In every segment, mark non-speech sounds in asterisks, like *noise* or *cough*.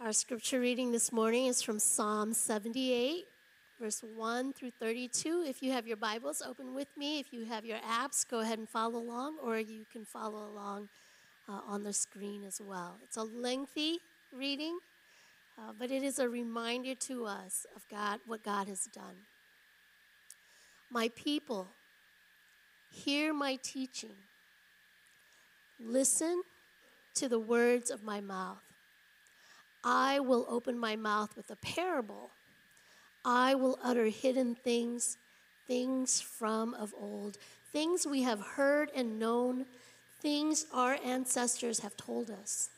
Our scripture reading this morning is from Psalm 78, verse 1 through 32. If you have your Bibles, open with me. If you have your apps, go ahead and follow along, or you can follow along uh, on the screen as well. It's a lengthy reading, uh, but it is a reminder to us of God, what God has done. My people, hear my teaching. Listen to the words of my mouth. I will open my mouth with a parable. I will utter hidden things, things from of old, things we have heard and known, things our ancestors have told us.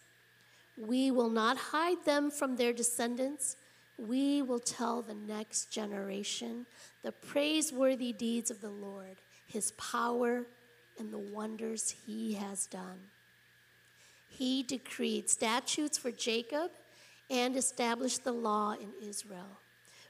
We will not hide them from their descendants. We will tell the next generation the praiseworthy deeds of the Lord, his power, and the wonders he has done. He decreed statutes for Jacob and established the law in Israel,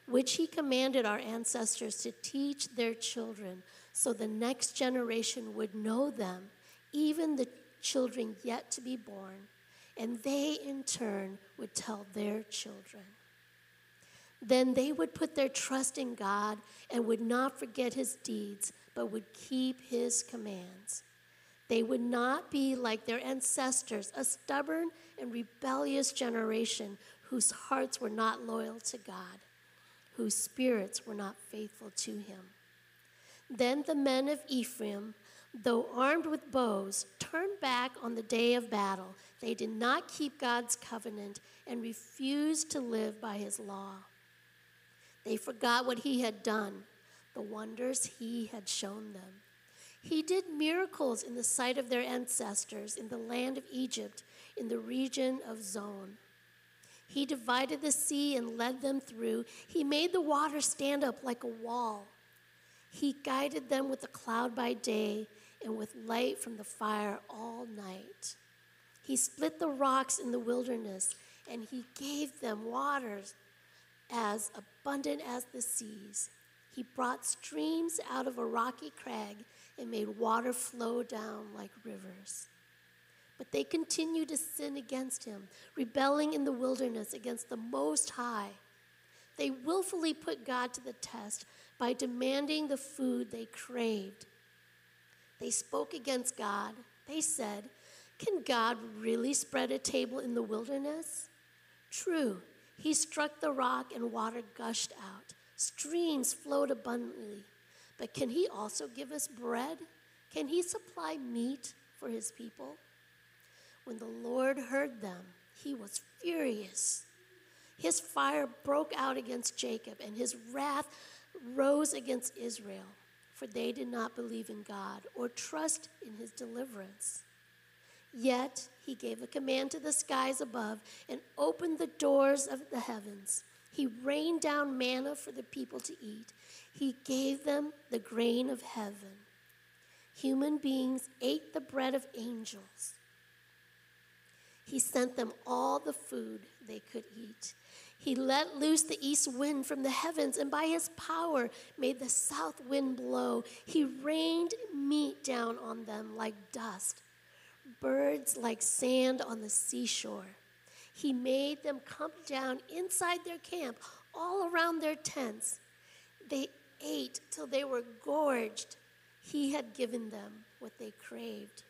which he commanded our ancestors to teach their children so the next generation would know them, even the children yet to be born, and they in turn would tell their children. Then they would put their trust in God and would not forget his deeds, but would keep his commands. They would not be like their ancestors, a stubborn and rebellious generation whose hearts were not loyal to God, whose spirits were not faithful to him. Then the men of Ephraim, though armed with bows, turned back on the day of battle. They did not keep God's covenant and refused to live by his law. They forgot what he had done, the wonders he had shown them. He did miracles in the sight of their ancestors in the land of Egypt, in the region of Zoan. He divided the sea and led them through. He made the water stand up like a wall. He guided them with a cloud by day and with light from the fire all night. He split the rocks in the wilderness and he gave them waters as abundant as the seas. He brought streams out of a rocky crag and made water flow down like rivers. But they continued to sin against him, rebelling in the wilderness against the Most High. They willfully put God to the test by demanding the food they craved. They spoke against God. They said, Can God really spread a table in the wilderness? True, he struck the rock and water gushed out. Streams flowed abundantly. But can he also give us bread? Can he supply meat for his people? When the Lord heard them, he was furious. His fire broke out against Jacob, and his wrath rose against Israel, for they did not believe in God or trust in his deliverance. Yet he gave a command to the skies above and opened the doors of the heavens. He rained down manna for the people to eat. He gave them the grain of heaven. Human beings ate the bread of angels. He sent them all the food they could eat. He let loose the east wind from the heavens, and by his power made the south wind blow. He rained meat down on them like dust, birds like sand on the seashore. He made them come down inside their camp, all around their tents. They ate till they were gorged. He had given them what they craved.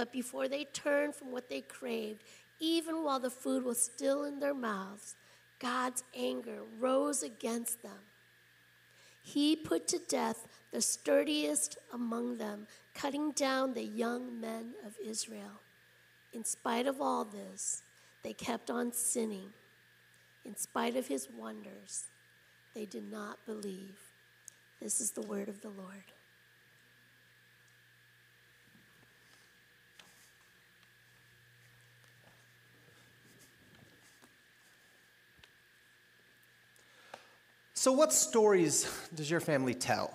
But before they turned from what they craved, even while the food was still in their mouths, God's anger rose against them. He put to death the sturdiest among them, cutting down the young men of Israel. In spite of all this, they kept on sinning. In spite of his wonders, they did not believe. This is the word of the Lord. So, what stories does your family tell?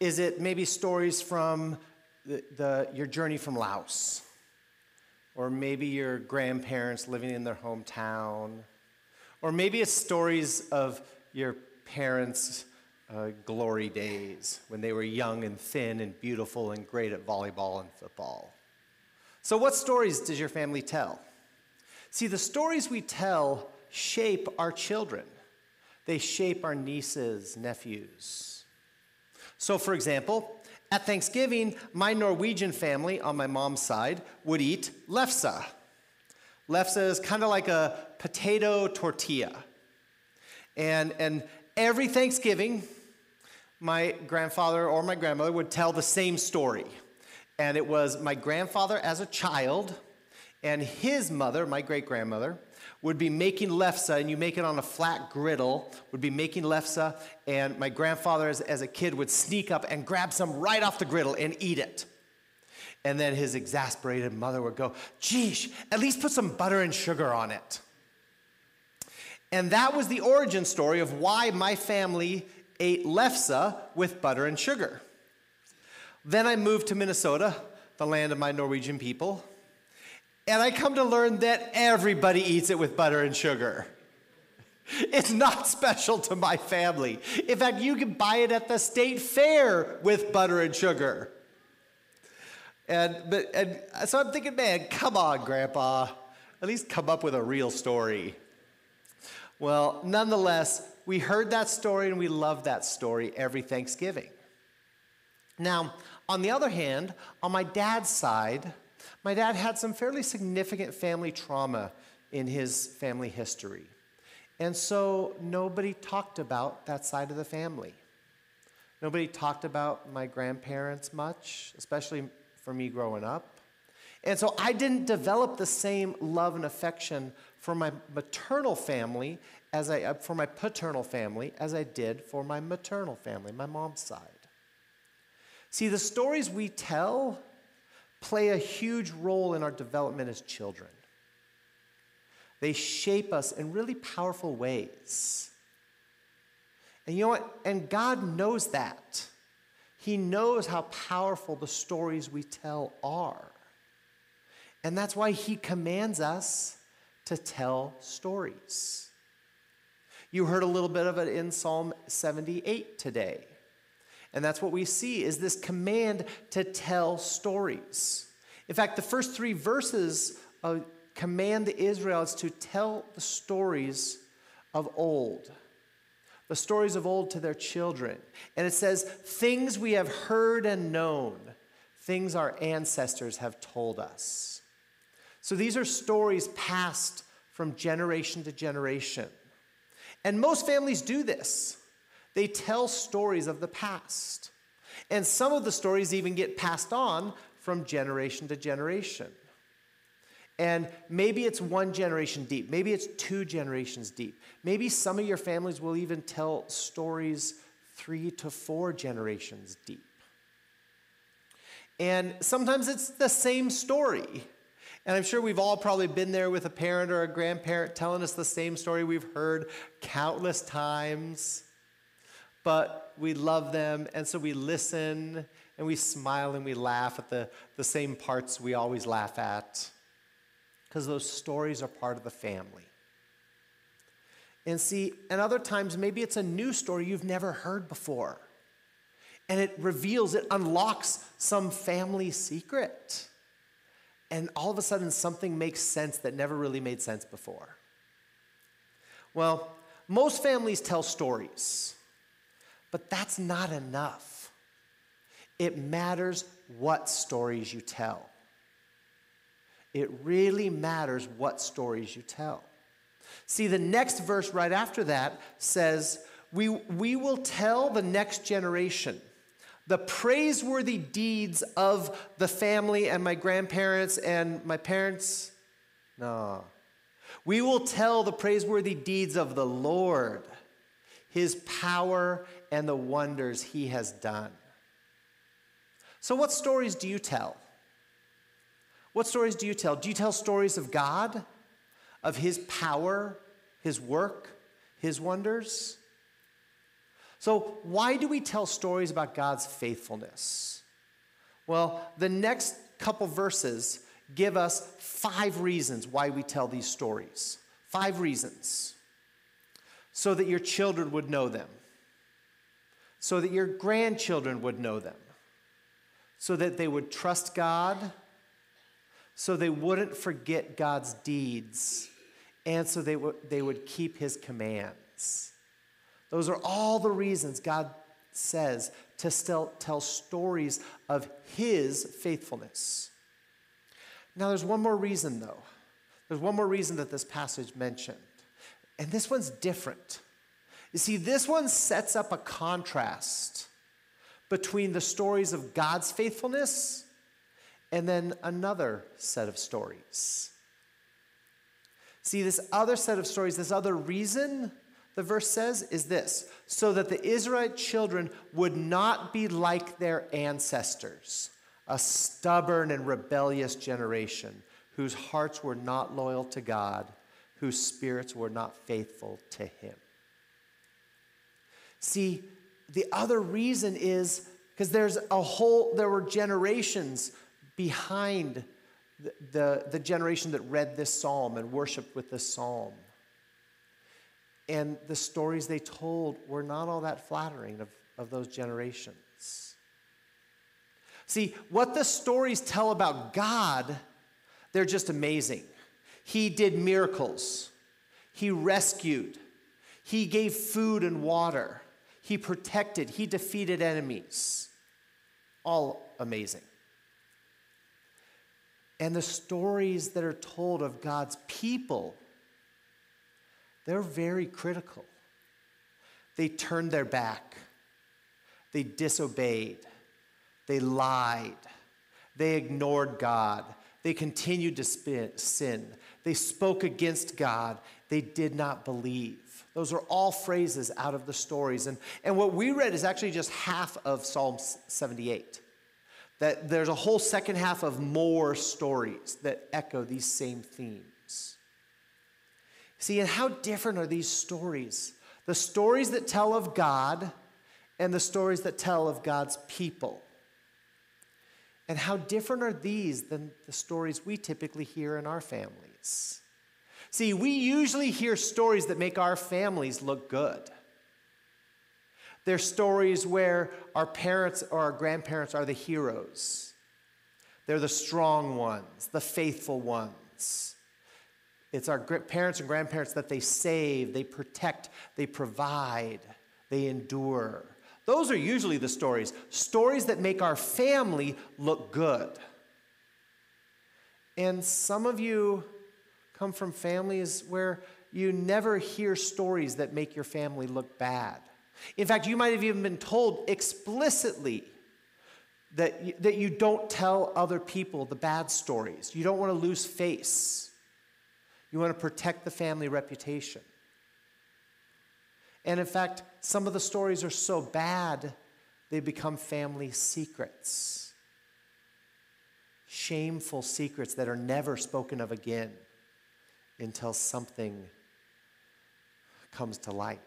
Is it maybe stories from the, the, your journey from Laos? Or maybe your grandparents living in their hometown? Or maybe it's stories of your parents' uh, glory days when they were young and thin and beautiful and great at volleyball and football. So, what stories does your family tell? See, the stories we tell shape our children, they shape our nieces, nephews. So, for example, at Thanksgiving, my Norwegian family on my mom's side would eat lefse. Lefse is kind of like a potato tortilla. And, and every Thanksgiving, my grandfather or my grandmother would tell the same story. And it was my grandfather as a child and his mother, my great grandmother, would be making lefse, and you make it on a flat griddle, would be making lefse, and my grandfather, as, as, a kid, would sneak up and grab some right off the griddle and eat it. And then his exasperated mother would go, Geesh, at least put some butter and sugar on it. And that was the origin story of why my family ate lefse with butter and sugar. Then I moved to Minnesota, the land of my Norwegian people, and I come to learn that everybody eats it with butter and sugar. *laughs* It's not special to my family. In fact, you can buy it at the state fair with butter and sugar. And, but, and so I'm thinking, man, come on, Grandpa. At least come up with a real story. Well, nonetheless, we heard that story and we love that story every Thanksgiving. Now, on the other hand, on my dad's side, my dad had some fairly significant family trauma in his family history. And so nobody talked about that side of the family. Nobody talked about my grandparents much, especially for me growing up. And so I didn't develop the same love and affection for my maternal family as I uh, for my paternal family as I did for my maternal family, my mom's side. See, the stories we tell play a huge role in our development as children. They shape us in really powerful ways. And you know what? And God knows that. He knows how powerful the stories we tell are. And that's why He commands us to tell stories. You heard a little bit of it in Psalm 78 today. And that's what we see is this command to tell stories. In fact, the first three verses of command the Israelites to tell the stories of old. The stories of old to their children. And it says, things we have heard and known, things our ancestors have told us. So these are stories passed from generation to generation. And most families do this. They tell stories of the past. And some of the stories even get passed on from generation to generation. And maybe it's one generation deep, maybe it's two generations deep. Maybe some of your families will even tell stories three to four generations deep. And sometimes it's the same story. And I'm sure we've all probably been there with a parent or a grandparent telling us the same story we've heard countless times but we love them, and so we listen and we smile and we laugh at the, the same parts we always laugh at because those stories are part of the family. And see, and other times maybe it's a new story you've never heard before. And it reveals, it unlocks some family secret. And all of a sudden, something makes sense that never really made sense before. Well, most families tell stories. But that's not enough. It matters what stories you tell. It really matters what stories you tell. See, the next verse right after that says, We, we will tell the next generation the praiseworthy deeds of the family and my grandparents and my parents. No. We will tell the praiseworthy deeds of the Lord, his power and the wonders he has done. So, what stories do you tell? What stories do you tell? Do you tell stories of God, of his power, his work, his wonders? So, why do we tell stories about God's faithfulness? Well, the next couple verses give us five reasons why we tell these stories. Five reasons. So that your children would know them so that your grandchildren would know them, so that they would trust God, so they wouldn't forget God's deeds, and so they, w- they would keep his commands. Those are all the reasons God says to still tell stories of his faithfulness. Now, there's one more reason, though. There's one more reason that this passage mentioned, and this one's different. You see, this one sets up a contrast between the stories of God's faithfulness and then another set of stories. See, this other set of stories, this other reason, the verse says, is this so that the Israelite children would not be like their ancestors, a stubborn and rebellious generation whose hearts were not loyal to God, whose spirits were not faithful to Him. See, the other reason is because there's a whole, there were generations behind the, the, the, generation that read this psalm and worshiped with this psalm. And the stories they told were not all that flattering of, of those generations. See, what the stories tell about God, they're just amazing. He did miracles, He rescued, He gave food and water, He protected, He defeated enemies. All amazing. And the stories that are told of God's people they're very critical. They turned their back, they disobeyed, they lied, they ignored God, they continued to sin, they spoke against God, they did not believe. Those are all phrases out of the stories. And, and what we read is actually just half of Psalm 78. That there's a whole second half of more stories that echo these same themes. See, and how different are these stories? The stories that tell of God and the stories that tell of God's people. And how different are these than the stories we typically hear in our families? See, we usually hear stories that make our families look good. They're stories where our parents or our grandparents are the heroes. They're the strong ones, the faithful ones. It's our parents and grandparents that they save, they protect, they provide, they endure. Those are usually the stories. Stories that make our family look good. And some of you come from families where you never hear stories that make your family look bad. In fact, you might have even been told explicitly that you, that you don't tell other people the bad stories. You don't want to lose face. You want to protect the family reputation. And in fact, some of the stories are so bad, they become family secrets. Shameful secrets that are never spoken of again until something comes to light.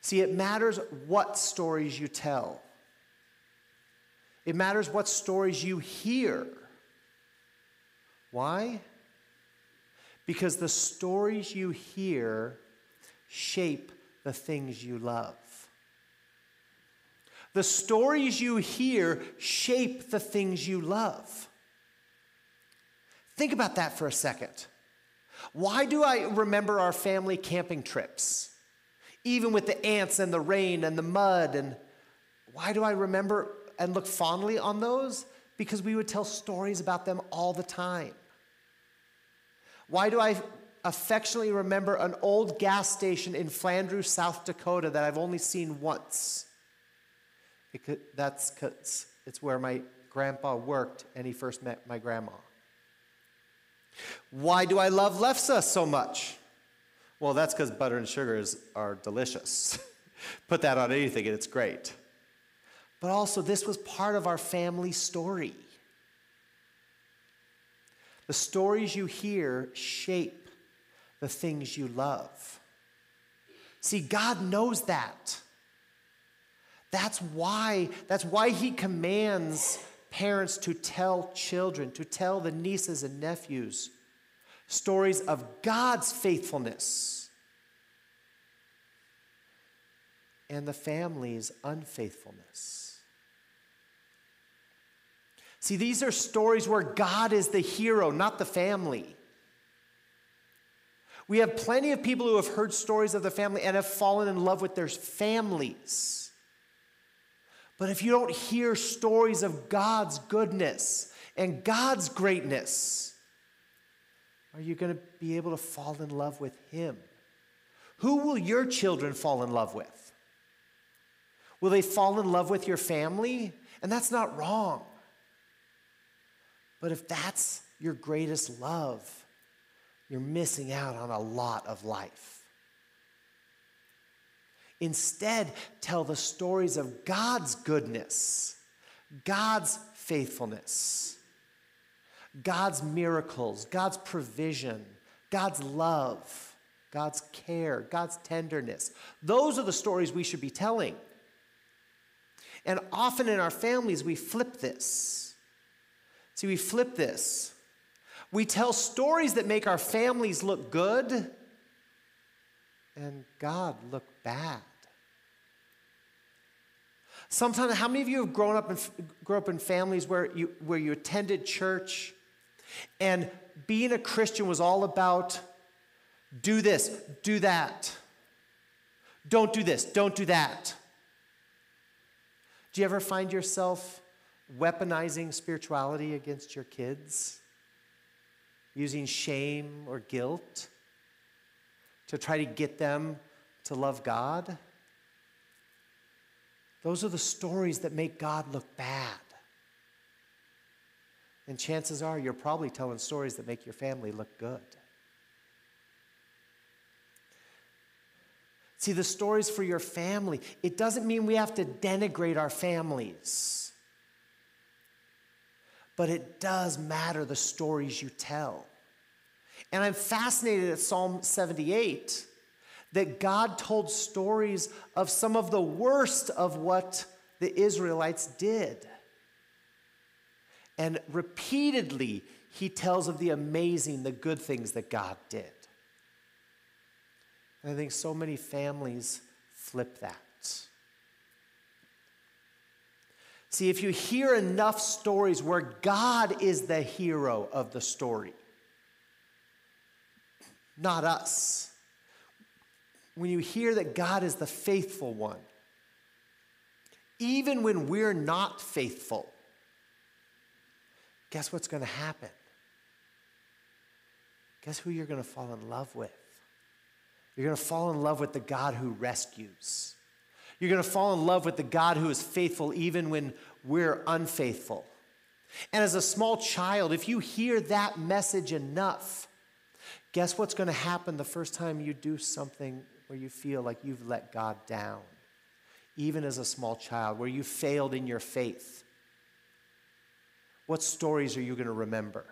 See, it matters what stories you tell. It matters what stories you hear. Why? because the stories you hear shape the things you love. The stories you hear shape the things you love. Think about that for a second. Why do I remember our family camping trips? Even with the ants and the rain and the mud and why do I remember and look fondly on those? Because we would tell stories about them all the time. Why do I affectionately remember an old gas station in Flandreau, South Dakota that I've only seen once? It that's because it's where my grandpa worked and he first met my grandma. Why do I love lefse so much? Well, that's because butter and sugars are delicious. *laughs* Put that on anything and it's great. But also, this was part of our family story. The stories you hear shape the things you love. See, God knows that. That's why, that's why he commands parents to tell children, to tell the nieces and nephews stories of God's faithfulness and the family's unfaithfulness. See, these are stories where God is the hero, not the family. We have plenty of people who have heard stories of the family and have fallen in love with their families. But if you don't hear stories of God's goodness and God's greatness, are you going to be able to fall in love with Him? Who will your children fall in love with? Will they fall in love with your family? And that's not wrong. But if that's your greatest love, you're missing out on a lot of life. Instead, tell the stories of God's goodness, God's faithfulness, God's miracles, God's provision, God's love, God's care, God's tenderness. Those are the stories we should be telling. And often in our families, we flip this. See, we flip this. We tell stories that make our families look good and God look bad. Sometimes, how many of you have grown up in, grew up in families where you, where you attended church and being a Christian was all about do this, do that, don't do this, don't do that? Do you ever find yourself weaponizing spirituality against your kids? Using shame or guilt to try to get them to love God? Those are the stories that make God look bad. And chances are you're probably telling stories that make your family look good. See, the stories for your family, it doesn't mean we have to denigrate our families. But it does matter the stories you tell. And I'm fascinated at Psalm 78 that God told stories of some of the worst of what the Israelites did. And repeatedly, he tells of the amazing, the good things that God did. And I think so many families flip that. See, if you hear enough stories where God is the hero of the story, not us, when you hear that God is the faithful one, even when we're not faithful, guess what's going to happen? Guess who you're going to fall in love with? You're going to fall in love with the God who rescues. You're going to fall in love with the God who is faithful even when we're unfaithful. And as a small child, if you hear that message enough, guess what's going to happen the first time you do something where you feel like you've let God down, even as a small child, where you failed in your faith? What stories are you going to remember?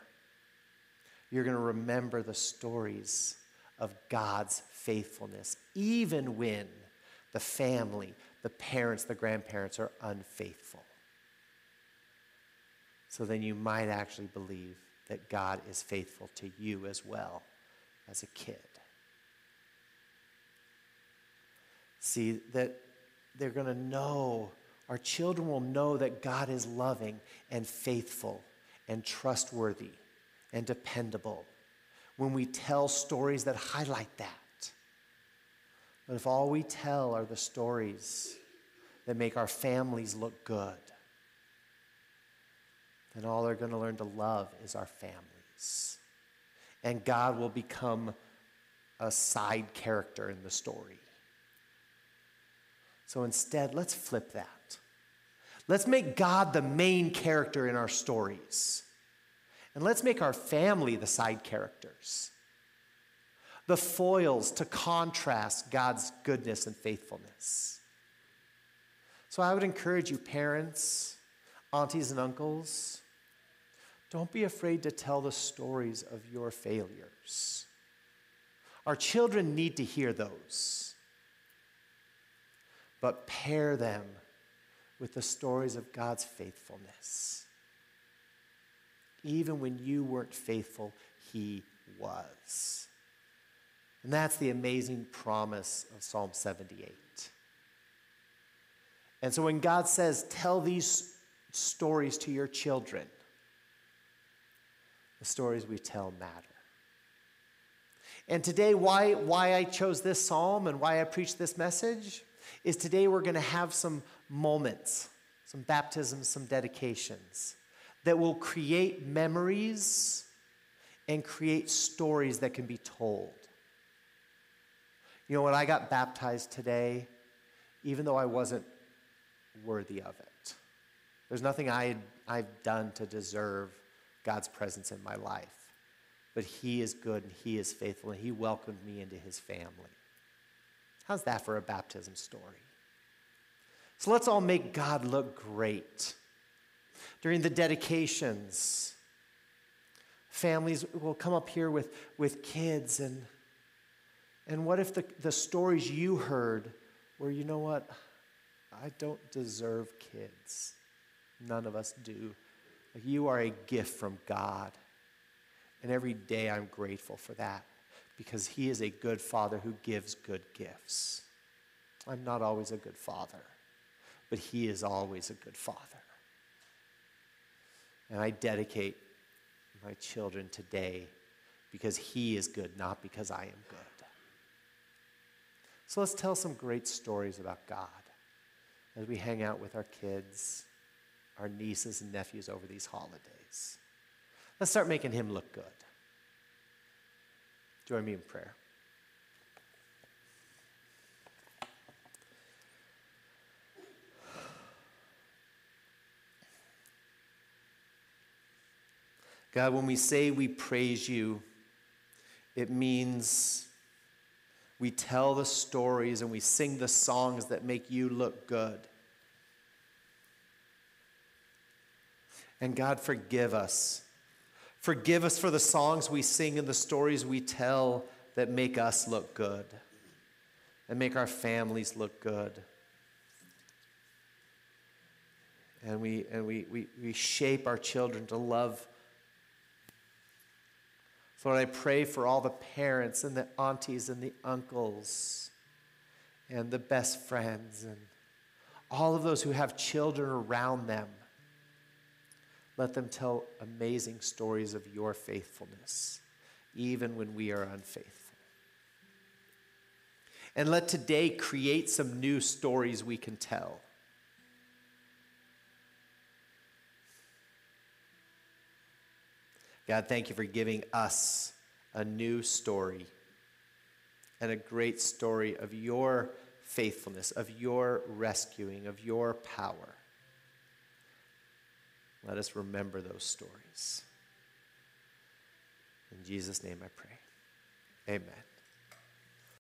You're going to remember the stories of God's faithfulness, even when the family, the parents, the grandparents are unfaithful. So then you might actually believe that God is faithful to you as well as a kid. See, that they're going to know, our children will know that God is loving and faithful and trustworthy and dependable when we tell stories that highlight that. But if all we tell are the stories that make our families look good, then all they're going to learn to love is our families. And God will become a side character in the story. So instead, let's flip that. Let's make God the main character in our stories. And let's make our family the side characters, the foils to contrast God's goodness and faithfulness. So I would encourage you, parents, aunties, and uncles, don't be afraid to tell the stories of your failures. Our children need to hear those but pair them with the stories of God's faithfulness. Even when you weren't faithful, He was. And that's the amazing promise of Psalm 78. And so when God says, tell these stories to your children, The stories we tell matter. And today, why, why I chose this psalm and why I preach this message is today we're going to have some moments, some baptisms, some dedications that will create memories and create stories that can be told. You know, when I got baptized today, even though I wasn't worthy of it, there's nothing I, I've done to deserve God's presence in my life. But He is good and He is faithful and He welcomed me into His family. How's that for a baptism story? So let's all make God look great. During the dedications, families will come up here with, with kids and and what if the, the stories you heard were, you know what? I don't deserve kids. None of us do. You are a gift from God. And every day I'm grateful for that because He is a good Father who gives good gifts. I'm not always a good father, but He is always a good Father. And I dedicate my children today because He is good, not because I am good. So let's tell some great stories about God as we hang out with our kids, our nieces and nephews over these holidays. Let's start making Him look good. Join me in prayer. God, when we say we praise you, it means we tell the stories and we sing the songs that make you look good. And God, forgive us. Forgive us for the songs we sing and the stories we tell that make us look good and make our families look good. And we, and we, we, we shape our children to love Lord, I pray for all the parents and the aunties and the uncles and the best friends and all of those who have children around them. Let them tell amazing stories of your faithfulness, even when we are unfaithful. And let today create some new stories we can tell. God, thank you for giving us a new story and a great story of your faithfulness, of your rescuing, of your power. Let us remember those stories. In Jesus' name I pray. Amen.